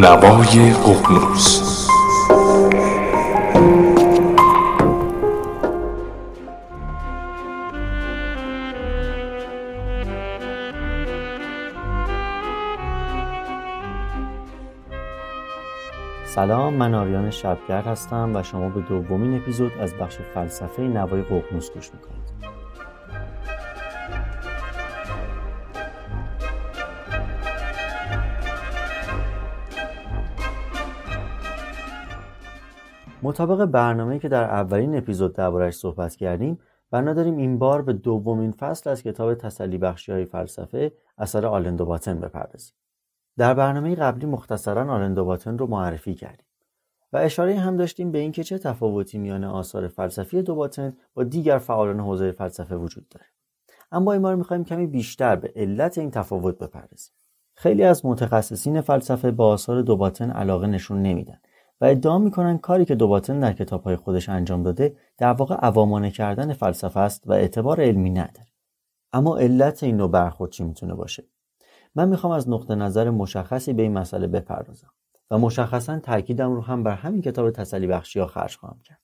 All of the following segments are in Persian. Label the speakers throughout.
Speaker 1: نوای ققنوس.
Speaker 2: سلام من آریان شبگرد هستم و شما به دومین اپیزود از بخش فلسفه نوای ققنوس گوش می‌کنید. مطابق برنامه‌ای که در اولین اپیزود درباره‌اش صحبت کردیم بنا داریم این بار به دومین فصل از کتاب تسلی بخشی های فلسفه اثر آلندو باتن بپردازیم. در برنامه قبلی مختصرا آلندو باتن رو معرفی کردیم و اشاره هم داشتیم به اینکه چه تفاوتی میان آثار فلسفی دوباتن با دیگر فعالان حوزه فلسفه وجود داره. اما این بار می‌خوایم کمی بیشتر به علت این تفاوت بپردازیم. خیلی از متخصصین فلسفه با آثار دوباتن علاقه نشون نمیدن. و ادعا می‌کنن کاری که دوباتن در کتابهای خودش انجام داده در واقع عوامانه کردن فلسفه است و اعتبار علمی نداره. اما علت این نوع برخورد چی می‌تونه باشه؟ من می‌خوام از نقطه نظر مشخصی به این مسئله بپردازم و مشخصا تاکیدم رو هم بر همین کتاب تسلی بخشی ها خرج خواهم کرد.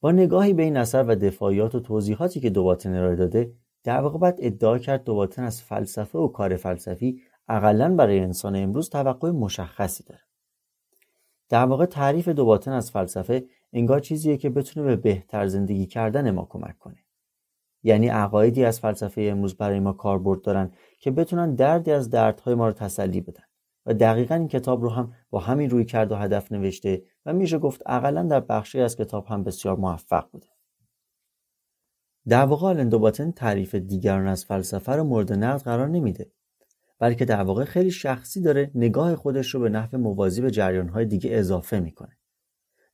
Speaker 2: با نگاهی به این اثر و دفاعیات و توضیحاتی که دوباتن ارائه داده در واقع باید ادعا کرد دوباتن از فلسفه و کار فلسفی اقلا برای انسان امروز توقع مشخصی داره. در واقع تعریف دوباتن از فلسفه انگار چیزیه که بتونه به بهتر زندگی کردن ما کمک کنه. یعنی عقایدی از فلسفه امروز برای ما کاربرد دارن که بتونن دردی از دردهای ما رو تسلی بدن. و دقیقا این کتاب رو هم با همین روی کرد و هدف نوشته و میشه گفت اقلا در بخشی از کتاب هم بسیار موفق بوده. در واقع آلندوباتن تعریف دیگران از فلسفه رو مورد نقد قرار نمیده. بلکه در واقع خیلی شخصی داره نگاه خودش رو به نحو موازی به جریانهای دیگه اضافه می‌کنه.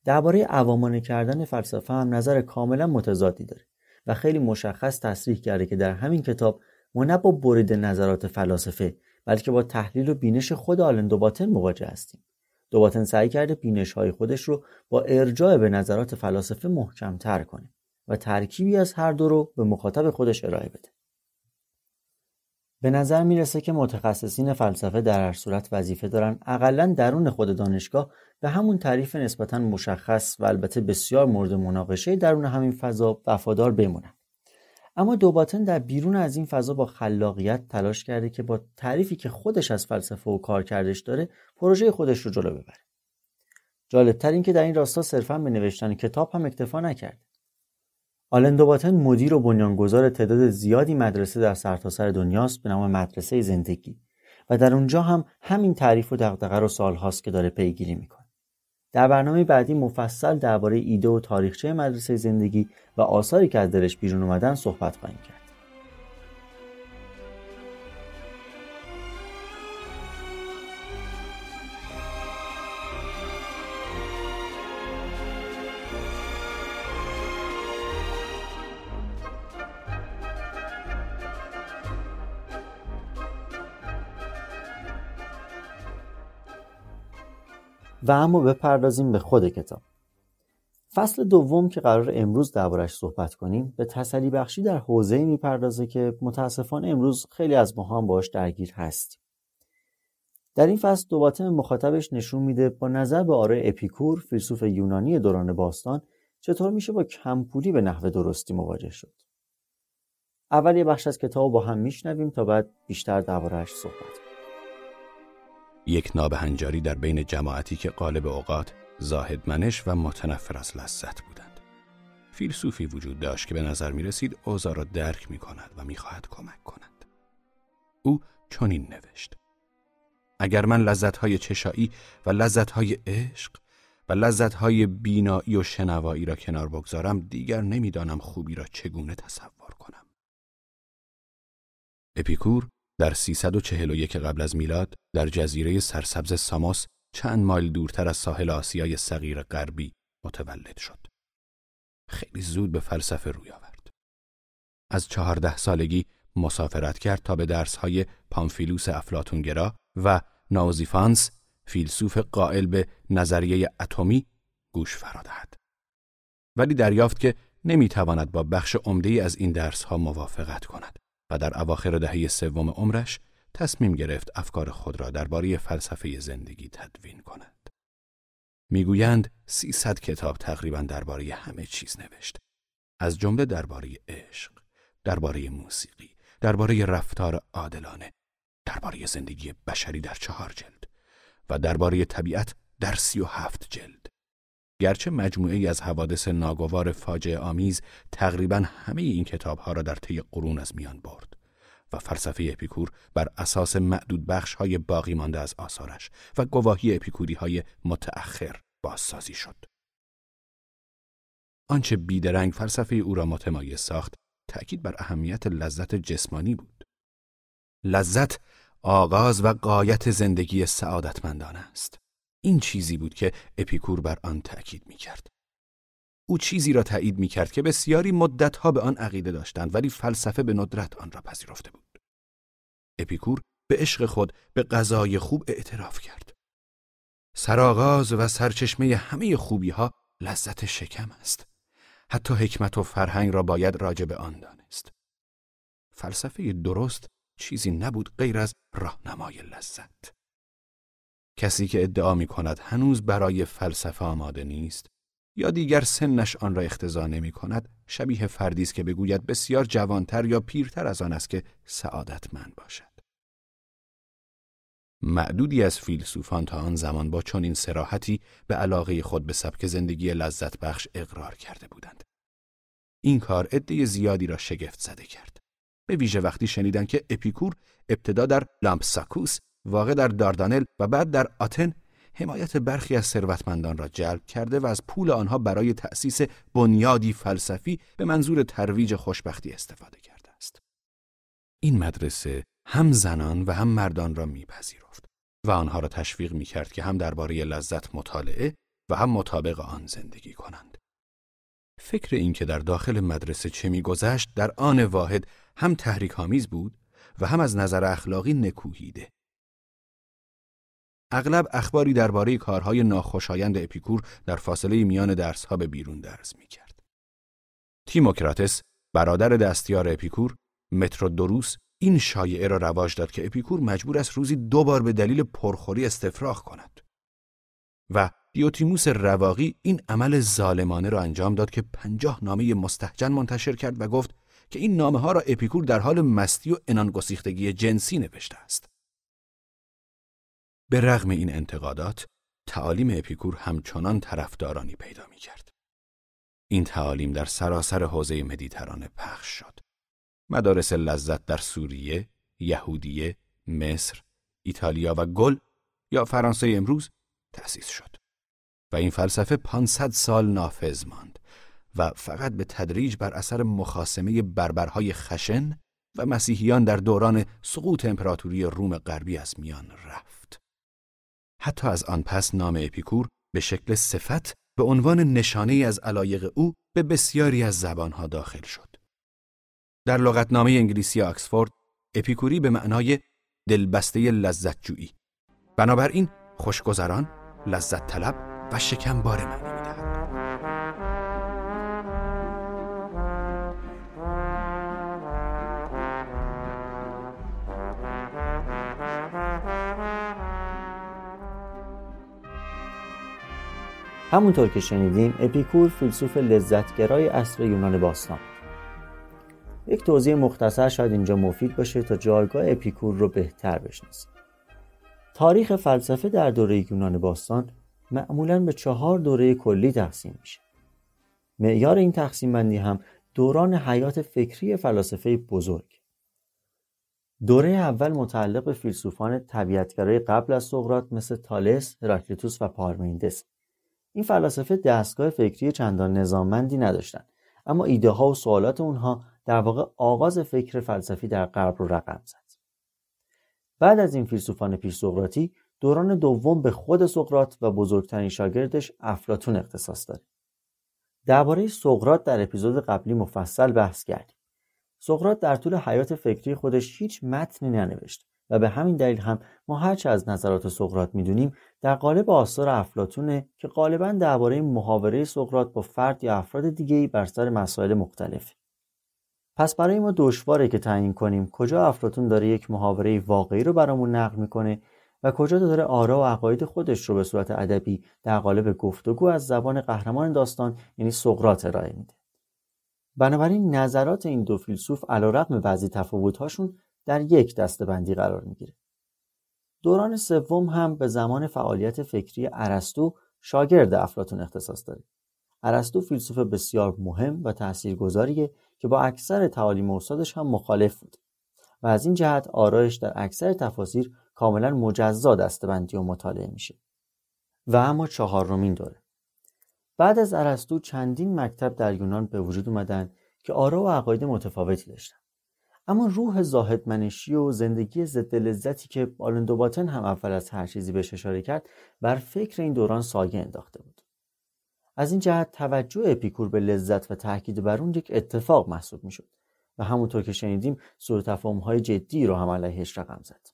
Speaker 2: درباره عوامانه کردن فلسفه هم نظر کاملا متضادی داره و خیلی مشخص تصریح کرده که در همین کتاب ما نه با برید نظرات فلاسفه بلکه با تحلیل و بینش خود آلن دوباتن مواجه هستیم. دوباتن سعی کرده بینش های خودش رو با ارجاع به نظرات فلاسفه محکمتر کنه و ترکیبی از هر دو رو به مخاطب خودش ارائه بده. به نظر می‌رسه که متخصصین فلسفه در هر صورت وظیفه دارن. اقلا درون خود دانشگاه به همون تعریف نسبتا مشخص و البته بسیار مورد مناقشه درون همین فضا وفادار بمونن. اما دوباتن در بیرون از این فضا با خلاقیت تلاش کرده که با تعریفی که خودش از فلسفه و کار کردش داره پروژه خودش رو جلو ببره. جالبتر این که در این راستا صرفا به نوشتن کتاب هم اکتفا نکرد آلن دوباتن مدیر و بنیانگذار تعداد زیادی مدرسه در سرتاسر سر دنیاست به نام مدرسه زندگی و در اونجا هم همین تعریف و دغدغه رو سالهاست که داره پیگیری می‌کنه در برنامه بعدی مفصل درباره ایده و تاریخچه مدرسه زندگی و آثاری که از دلش بیرون اومدن صحبت خواهیم کرد. و اما بپردازیم به خود کتاب. فصل دوم که قرار امروز دربارش صحبت کنیم به تسلی بخشی در حوزه می‌پردازه که متاسفانه امروز خیلی از ما هم باش درگیر هستیم. در این فصل دوباره مخاطبش نشون میده با نظر به آره اپیکور فیلسوف یونانی دوران باستان چطور میشه با کمپولی به نحو درستی مواجه شد. اول یه بخش از کتاب با هم میشنویم تا بعد بیشتر دربارهش صحبت کنیم.
Speaker 3: یک نابهنجاری در بین جماعتی که قالب اوقات زاهدمنش و متنفر از لذت بودند. فیلسوفی وجود داشت که به نظر می رسید اوضاع را درک می کند و می خواهد کمک کند. او چنین نوشت. اگر من لذتهای چشایی و لذتهای عشق و لذتهای بینایی و شنوایی را کنار بگذارم دیگر نمی‌دانم خوبی را چگونه تصور کنم. اپیکور در 341 قبل از میلاد در جزیره سرسبز ساموس چند مایل دورتر از ساحل آسیای صغیر غربی متولد شد. خیلی زود به فلسفه روی آورد. از چهارده سالگی مسافرت کرد تا به درسهای پامفیلوس افلاتونگرا و ناوزیفانس فیلسوف قائل به نظریه اتمی گوش فرادهد. ولی دریافت که نمی‌تواند با بخش عمده از این درسها موافقت کند. و در اواخر دهه سوم عمرش تصمیم گرفت افکار خود را درباره فلسفه زندگی تدوین کند. می‌گویند سیصد کتاب تقریبا درباره همه چیز نوشت. از جمله درباره عشق، درباره موسیقی، درباره رفتار عادلانه، درباره زندگی بشری در چهار جلد و درباره طبیعت در سی و هفت جلد. گرچه مجموعه از حوادث ناگوار فاجعه آمیز تقریبا همه این کتاب ها را در طی قرون از میان برد و فلسفه اپیکور بر اساس معدود بخش های باقی مانده از آثارش و گواهی اپیکوری های متأخر بازسازی شد. آنچه بیدرنگ فلسفه او را متمایز ساخت تأکید بر اهمیت لذت جسمانی بود. لذت آغاز و قایت زندگی سعادتمندان است. این چیزی بود که اپیکور بر آن تأکید می کرد. او چیزی را تایید می کرد که بسیاری مدتها به آن عقیده داشتند ولی فلسفه به ندرت آن را پذیرفته بود. اپیکور به عشق خود به غذای خوب اعتراف کرد. سرآغاز و سرچشمه همه خوبی ها لذت شکم است. حتی حکمت و فرهنگ را باید راجع به آن دانست. فلسفه درست چیزی نبود غیر از راهنمای لذت. کسی که ادعا می کند هنوز برای فلسفه آماده نیست یا دیگر سنش آن را اختزا نمی کند شبیه فردی است که بگوید بسیار جوانتر یا پیرتر از آن است که سعادتمند باشد. معدودی از فیلسوفان تا آن زمان با چنین سراحتی به علاقه خود به سبک زندگی لذت بخش اقرار کرده بودند. این کار عده زیادی را شگفت زده کرد. به ویژه وقتی شنیدند که اپیکور ابتدا در لامپساکوس واقع در داردانل و بعد در آتن حمایت برخی از ثروتمندان را جلب کرده و از پول آنها برای تأسیس بنیادی فلسفی به منظور ترویج خوشبختی استفاده کرده است. این مدرسه هم زنان و هم مردان را میپذیرفت و آنها را تشویق می‌کرد که هم درباره لذت مطالعه و هم مطابق آن زندگی کنند. فکر اینکه در داخل مدرسه چه میگذشت در آن واحد هم تحریک آمیز بود و هم از نظر اخلاقی نکوهیده. اغلب اخباری درباره کارهای ناخوشایند اپیکور در فاصله میان درسها به بیرون درز می‌کرد. تیموکراتس برادر دستیار اپیکور مترودوروس این شایعه را رواج داد که اپیکور مجبور است روزی دو بار به دلیل پرخوری استفراغ کند و دیوتیموس رواقی این عمل ظالمانه را انجام داد که پنجاه نامه مستهجن منتشر کرد و گفت که این نامه ها را اپیکور در حال مستی و انانگسیختگی جنسی نوشته است. به رغم این انتقادات، تعالیم اپیکور همچنان طرفدارانی پیدا می کرد. این تعالیم در سراسر حوزه مدیترانه پخش شد. مدارس لذت در سوریه، یهودیه، مصر، ایتالیا و گل یا فرانسه امروز تأسیس شد. و این فلسفه 500 سال نافذ ماند و فقط به تدریج بر اثر مخاسمه بربرهای خشن و مسیحیان در دوران سقوط امپراتوری روم غربی از میان رفت. حتی از آن پس نام اپیکور به شکل صفت به عنوان نشانه از علایق او به بسیاری از زبانها داخل شد. در لغتنامه انگلیسی آکسفورد اپیکوری به معنای دلبسته لذتجویی بنابراین خوشگذران لذت طلب و شکم بار معنی
Speaker 2: همونطور که شنیدیم اپیکور فیلسوف لذتگرای اصر یونان باستان یک توضیح مختصر شاید اینجا مفید باشه تا جایگاه اپیکور رو بهتر بشناسیم. تاریخ فلسفه در دوره یونان باستان معمولا به چهار دوره کلی تقسیم میشه. معیار این تقسیم بندی هم دوران حیات فکری فلاسفه بزرگ. دوره اول متعلق به فیلسوفان طبیعتگرای قبل از سقراط مثل تالس، هراکلیتوس و پارمیندس این فلاسفه دستگاه فکری چندان نظاممندی نداشتند اما ایده ها و سوالات اونها در واقع آغاز فکر فلسفی در غرب رو رقم زد. بعد از این فیلسوفان پیش سقراطی دوران دوم به خود سقراط و بزرگترین شاگردش افلاتون اختصاص داره. درباره سقراط در اپیزود قبلی مفصل بحث کردیم. سقراط در طول حیات فکری خودش هیچ متنی ننوشت. و به همین دلیل هم ما هرچه از نظرات سقراط می‌دونیم در قالب آثار افلاتونه که غالبا درباره محاوره سقراط با فرد یا افراد دیگه‌ای بر سر مسائل مختلف. پس برای ما دشواره که تعیین کنیم کجا افلاتون داره یک محاوره واقعی رو برامون نقل می‌کنه و کجا داره آرا و عقاید خودش رو به صورت ادبی در قالب گفتگو از زبان قهرمان داستان یعنی سقراط ارائه میده. بنابراین نظرات این دو فیلسوف علیرغم بعضی تفاوت‌هاشون در یک دستبندی قرار می‌گیره. دوران سوم هم به زمان فعالیت فکری ارسطو شاگرد افلاتون اختصاص داره. ارسطو فیلسوف بسیار مهم و تاثیرگذاریه که با اکثر تعالیم استادش هم مخالف بود و از این جهت آرایش در اکثر تفاسیر کاملا مجزا دستبندی و مطالعه میشه. و اما چهارمین دوره. بعد از ارسطو چندین مکتب در یونان به وجود اومدن که آرا و عقاید متفاوتی داشتن. اما روح زاهدمنشی و زندگی ضد لذتی که آلندوباتن هم اول از هر چیزی بهش اشاره کرد بر فکر این دوران سایه انداخته بود. از این جهت توجه اپیکور به لذت و تاکید بر اون یک اتفاق محسوب می‌شد و همونطور که شنیدیم سوء های جدی رو هم علیهش رقم زد.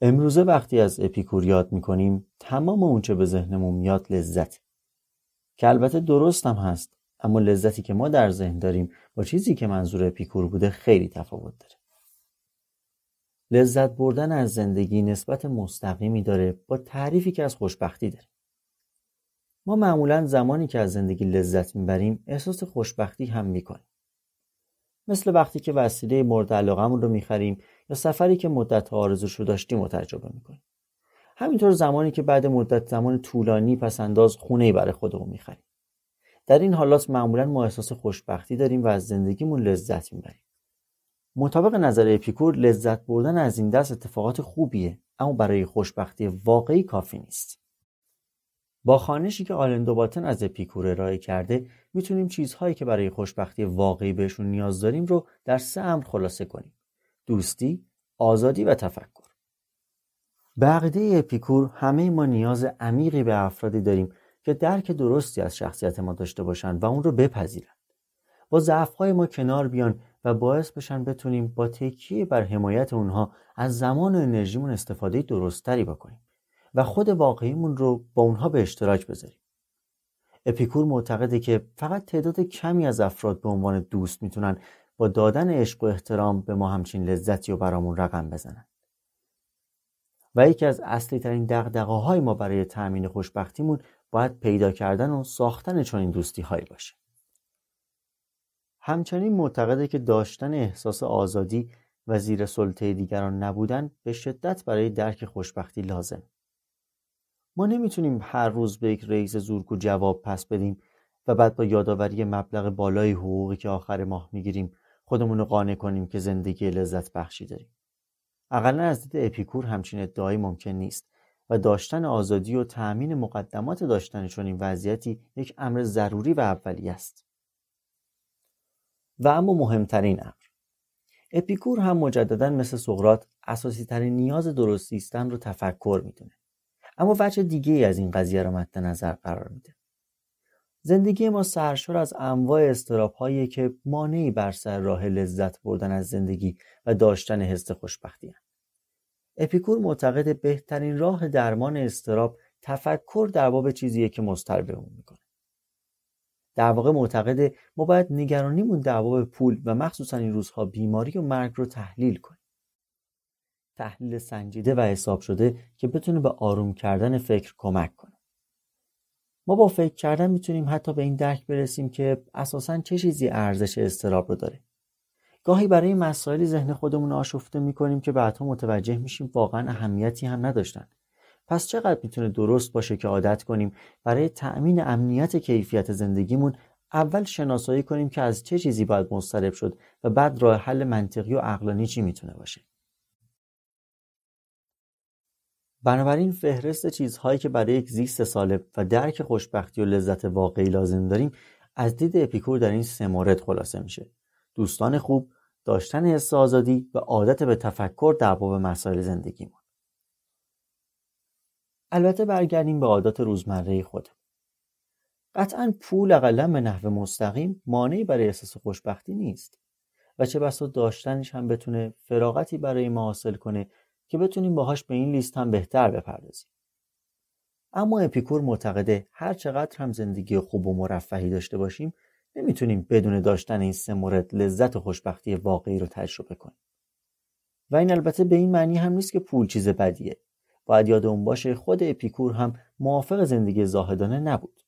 Speaker 2: امروزه وقتی از اپیکور یاد می‌کنیم تمام اونچه به ذهنمون میاد لذت. که البته درست هم هست. اما لذتی که ما در ذهن داریم با چیزی که منظور اپیکور بوده خیلی تفاوت داره. لذت بردن از زندگی نسبت مستقیمی داره با تعریفی که از خوشبختی داره. ما معمولا زمانی که از زندگی لذت می‌بریم احساس خوشبختی هم می‌کنیم. مثل وقتی که وسیله مورد علاقمون رو می‌خریم یا سفری که مدت آرزوش رو داشتیم و تجربه می‌کنیم. همینطور زمانی که بعد مدت زمان طولانی پس انداز خونه برای خودمون می‌خریم. در این حالات معمولا ما احساس خوشبختی داریم و از زندگیمون لذت می‌بریم. مطابق نظر اپیکور لذت بردن از این دست اتفاقات خوبیه اما برای خوشبختی واقعی کافی نیست. با خوانشی که آلن دوباتن از اپیکور ارائه کرده می‌تونیم چیزهایی که برای خوشبختی واقعی بهشون نیاز داریم رو در سه امر خلاصه کنیم دوستی، آزادی و تفکر. به عقیده اپیکور همه ما نیاز عمیقی به افرادی داریم که درک درستی از شخصیت ما داشته باشند و اون رو بپذیرند. با ضعفهای ما کنار بیان و باعث بشن بتونیم با تکیه بر حمایت اونها از زمان و انرژیمون استفاده درستتری بکنیم و خود واقعیمون رو با اونها به اشتراک بذاریم. اپیکور معتقده که فقط تعداد کمی از افراد به عنوان دوست می‌تونن با دادن عشق و احترام به ما همچین لذتی و برامون رقم بزنن. و یکی از اصلی ترین دقدقه های ما برای تأمین خوشبختیمون باید پیدا کردن و ساختن چنین دوستی هایی باشه. همچنین معتقده که داشتن احساس آزادی و زیر سلطه دیگران نبودن به شدت برای درک خوشبختی لازم. ما نمی‌تونیم هر روز به یک رئیس زورگو جواب پس بدیم و بعد با یادآوری مبلغ بالای حقوقی که آخر ماه می‌گیریم خودمون رو قانع کنیم که زندگی لذت بخشی داریم. اقلا از دید اپیکور همچین ادعایی ممکن نیست. و داشتن آزادی و تأمین مقدمات داشتن چنین وضعیتی یک امر ضروری و اولی است. و اما مهمترین امر. اپیکور هم مجددا مثل سقرات اساسی ترین نیاز درست زیستن رو تفکر می‌دونه. اما وجه دیگه ای از این قضیه را مد نظر قرار میده. زندگی ما سرشار از انواع استراب هایی که مانعی بر سر راه لذت بردن از زندگی و داشتن حس خوشبختی هست. اپیکور معتقد بهترین راه درمان استراب تفکر در باب چیزیه که مضطرب اون می‌کنه. در واقع معتقد ما باید نگرانیمون در باب پول و مخصوصا این روزها بیماری و مرگ رو تحلیل کنیم. تحلیل سنجیده و حساب شده که بتونه به آروم کردن فکر کمک کنه. ما با فکر کردن می‌تونیم حتی به این درک برسیم که اساسا چه چیزی ارزش استراب رو داره. گاهی برای مسائلی ذهن خودمون آشفته می‌کنیم که بعدها متوجه میشیم واقعا اهمیتی هم نداشتن. پس چقدر می‌تونه درست باشه که عادت کنیم برای تأمین امنیت کیفیت زندگیمون اول شناسایی کنیم که از چه چیزی باید مضطرب شد و بعد راه حل منطقی و عقلانی چی می‌تونه باشه. بنابراین فهرست چیزهایی که برای یک زیست سالب و درک خوشبختی و لذت واقعی لازم داریم از دید اپیکور در این سه مورد خلاصه میشه. دوستان خوب داشتن حس آزادی و عادت به تفکر در باب مسائل زندگیمون. البته برگردیم به عادات روزمره خود قطعا پول اقلا به نحو مستقیم مانعی برای احساس خوشبختی نیست و چه بسا داشتنش هم بتونه فراغتی برای ما حاصل کنه که بتونیم باهاش به این لیست هم بهتر بپردازیم. اما اپیکور معتقده هر چقدر هم زندگی خوب و مرفهی داشته باشیم نمی‌تونیم بدون داشتن این سه مورد لذت و خوشبختی واقعی رو تجربه کنیم. و این البته به این معنی هم نیست که پول چیز بدیه. باید یادمون باشه خود اپیکور هم موافق زندگی زاهدانه نبود.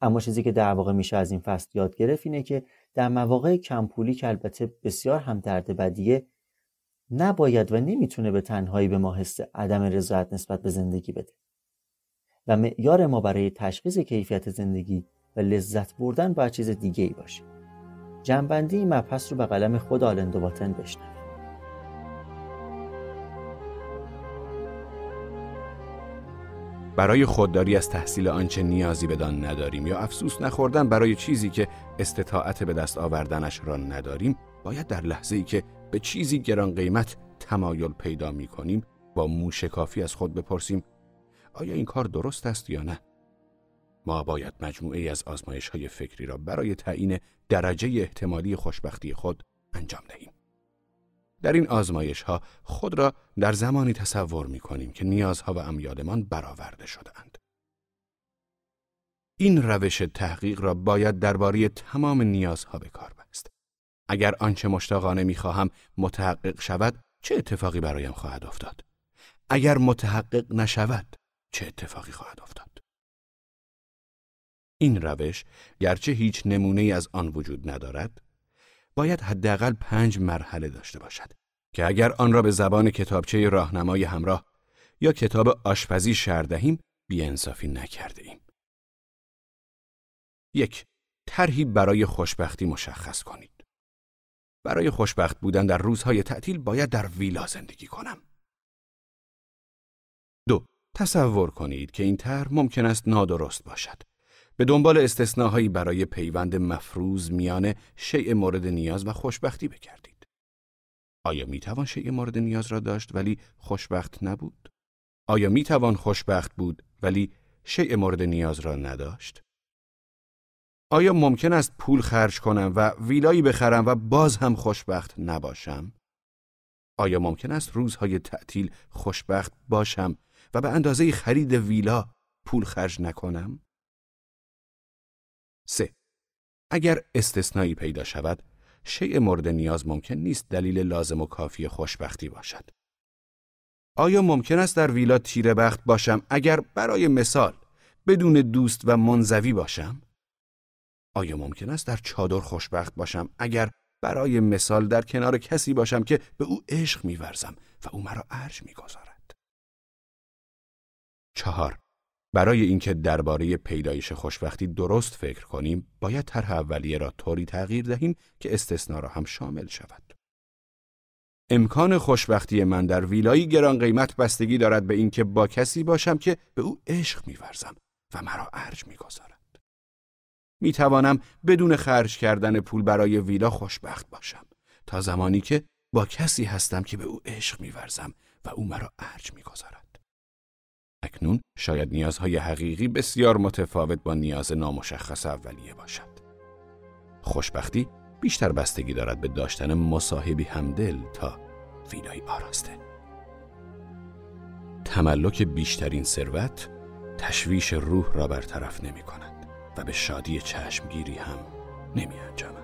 Speaker 2: اما چیزی که در واقع میشه از این فصل یاد گرفت اینه که در مواقع کمپولی که البته بسیار هم درد بدیه نباید و نمی‌تونه به تنهایی به ما حس عدم رضایت نسبت به زندگی بده. و معیار ما برای تشخیص کیفیت زندگی لذت بردن باید چیز دیگه ای باشه جنبندی این مبحث رو به قلم خود آلندوباتن بشنویم
Speaker 3: برای خودداری از تحصیل آنچه نیازی بدان نداریم یا افسوس نخوردن برای چیزی که استطاعت به دست آوردنش را نداریم باید در لحظه ای که به چیزی گران قیمت تمایل پیدا می کنیم با موشکافی از خود بپرسیم آیا این کار درست است یا نه؟ ما باید مجموعه ای از آزمایش های فکری را برای تعیین درجه احتمالی خوشبختی خود انجام دهیم. در این آزمایش ها خود را در زمانی تصور می کنیم که نیازها و امیالمان برآورده شدهاند. این روش تحقیق را باید درباره تمام نیازها به کار بست. اگر آنچه مشتاقانه می خواهم متحقق شود چه اتفاقی برایم خواهد افتاد؟ اگر متحقق نشود چه اتفاقی خواهد افتاد؟ این روش گرچه هیچ نمونه از آن وجود ندارد باید حداقل پنج مرحله داشته باشد که اگر آن را به زبان کتابچه راهنمای همراه یا کتاب آشپزی شر دهیم بیانصافی نکرده ایم. یک طرحی برای خوشبختی مشخص کنید. برای خوشبخت بودن در روزهای تعطیل باید در ویلا زندگی کنم. دو تصور کنید که این طرح ممکن است نادرست باشد. به دنبال استثناهایی برای پیوند مفروض میان شیء مورد نیاز و خوشبختی بکردید. آیا می توان شیء مورد نیاز را داشت ولی خوشبخت نبود؟ آیا می توان خوشبخت بود ولی شیء مورد نیاز را نداشت؟ آیا ممکن است پول خرج کنم و ویلایی بخرم و باز هم خوشبخت نباشم؟ آیا ممکن است روزهای تعطیل خوشبخت باشم و به اندازه خرید ویلا پول خرج نکنم؟ 3. اگر استثنایی پیدا شود، شیء مورد نیاز ممکن نیست دلیل لازم و کافی خوشبختی باشد. آیا ممکن است در ویلا تیره بخت باشم اگر برای مثال بدون دوست و منزوی باشم؟ آیا ممکن است در چادر خوشبخت باشم اگر برای مثال در کنار کسی باشم که به او عشق میورزم و او مرا ارج می‌گذارد؟ چهار برای اینکه درباره پیدایش خوشبختی درست فکر کنیم، باید طرح اولیه را طوری تغییر دهیم که استثنا را هم شامل شود. امکان خوشبختی من در ویلایی گران قیمت بستگی دارد به اینکه با کسی باشم که به او عشق میورزم و مرا ارج می‌گذارد. می توانم بدون خرج کردن پول برای ویلا خوشبخت باشم تا زمانی که با کسی هستم که به او عشق میورزم و او مرا ارج می‌گذارد. اکنون شاید نیازهای حقیقی بسیار متفاوت با نیاز نامشخص اولیه باشد. خوشبختی بیشتر بستگی دارد به داشتن مصاحبی همدل تا ویلای آراسته. تملک بیشترین ثروت تشویش روح را برطرف نمی کند و به شادی چشمگیری هم نمی انجامد.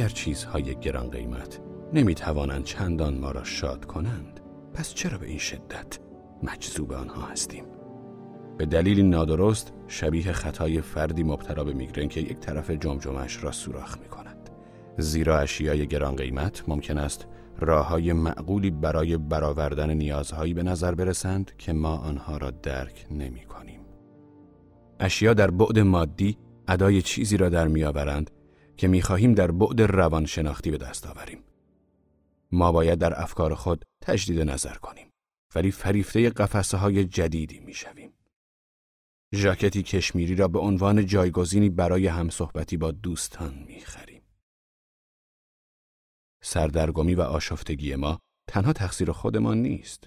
Speaker 3: اگر چیزهای گران قیمت نمی توانند چندان ما را شاد کنند پس چرا به این شدت مجذوب آنها هستیم به دلیل نادرست شبیه خطای فردی مبتلا به میگرن که یک طرف جمجمش را سوراخ می کند زیرا اشیای گران قیمت ممکن است راه های معقولی برای برآوردن نیازهایی به نظر برسند که ما آنها را درک نمی کنیم. اشیا در بعد مادی ادای چیزی را در میآورند که می‌خواهیم در بعد روانشناختی به دست آوریم. ما باید در افکار خود تجدید نظر کنیم ولی فریفته قفسه های جدیدی می‌شویم. ژاکتی کشمیری را به عنوان جایگزینی برای همصحبتی با دوستان می‌خریم. سردرگمی و آشفتگی ما تنها تقصیر خودمان نیست.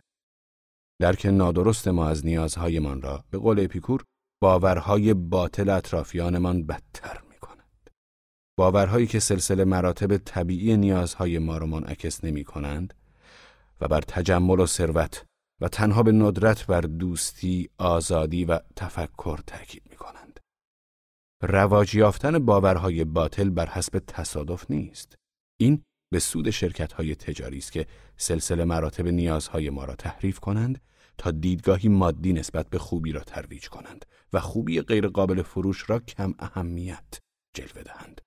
Speaker 3: درک نادرست ما از نیازهایمان را به قول اپیکور باورهای باطل اطرافیانمان بدتر. باورهایی که سلسله مراتب طبیعی نیازهای ما را منعکس نمی کنند و بر تجمل و ثروت و تنها به ندرت بر دوستی، آزادی و تفکر تاکید می کنند. رواج یافتن باورهای باطل بر حسب تصادف نیست. این به سود شرکت های تجاری است که سلسله مراتب نیازهای ما را تحریف کنند تا دیدگاهی مادی نسبت به خوبی را ترویج کنند و خوبی غیرقابل فروش را کم اهمیت جلوه دهند.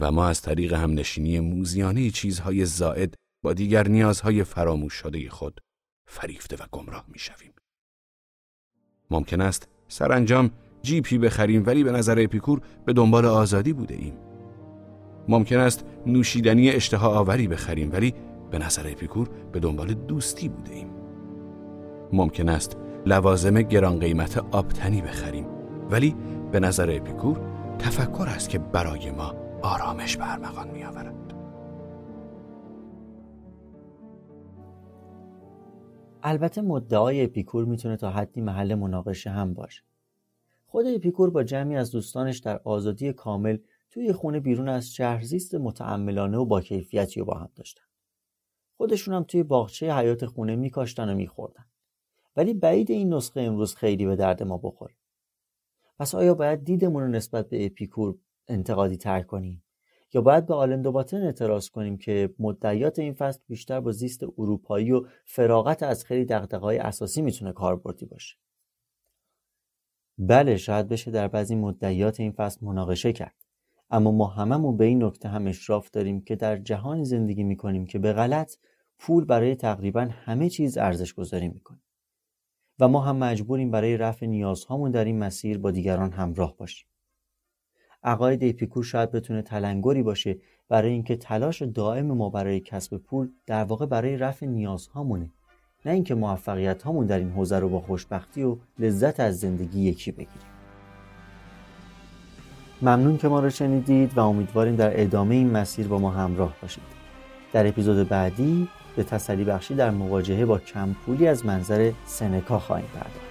Speaker 3: و ما از طریق همنشینی موزیانه چیزهای زائد با دیگر نیازهای فراموش شده خود فریفته و گمراه می شویم. ممکن است سرانجام جیپی بخریم ولی به نظر اپیکور به دنبال آزادی بوده ایم. ممکن است نوشیدنی اشتها آوری بخریم ولی به نظر اپیکور به دنبال دوستی بوده ایم. ممکن است لوازم گران قیمت آبتنی بخریم ولی به نظر اپیکور تفکر است که برای ما آرامش به ارمغان می آورد.
Speaker 2: البته مدعای اپیکور می‌تونه تا حدی محل مناقشه هم باشه. خود اپیکور با جمعی از دوستانش در آزادی کامل توی خونه بیرون از شهر زیست متعملانه و با کیفیتی رو با هم داشتن. خودشون هم توی باغچه حیات خونه میکاشتن و میخوردن. ولی بعید این نسخه امروز خیلی به درد ما بخوره. پس آیا باید دیدمون رو نسبت به اپیکور انتقادی تر کنیم؟ یا باید به آلندو باتن اعتراض کنیم که مدعیات این فصل بیشتر با زیست اروپایی و فراغت از خیلی دقدقهای اساسی می‌تونه کاربردی باشه. بله شاید بشه در بعضی مدعیات این فصل مناقشه کرد. اما ما هممون به این نکته هم اشراف داریم که در جهانی زندگی می‌کنیم که به غلط پول برای تقریبا همه چیز ارزش گذاری می‌کنیم و ما هم مجبوریم برای رفع نیازهامون در این مسیر با دیگران همراه باشیم. عقاید اپیکور شاید بتونه تلنگری باشه برای اینکه تلاش دائم ما برای کسب پول در واقع برای رفع نیازهامونه. نه اینکه موفقیت هامون در این حوزه رو با خوشبختی و لذت از زندگی یکی بگیریم. ممنون که ما رو شنیدید و امیدواریم در ادامه این مسیر با ما همراه باشید. در اپیزود بعدی به تسلی بخشی در مواجهه با کم پولی از منظر سنکا خواهیم پرداخت.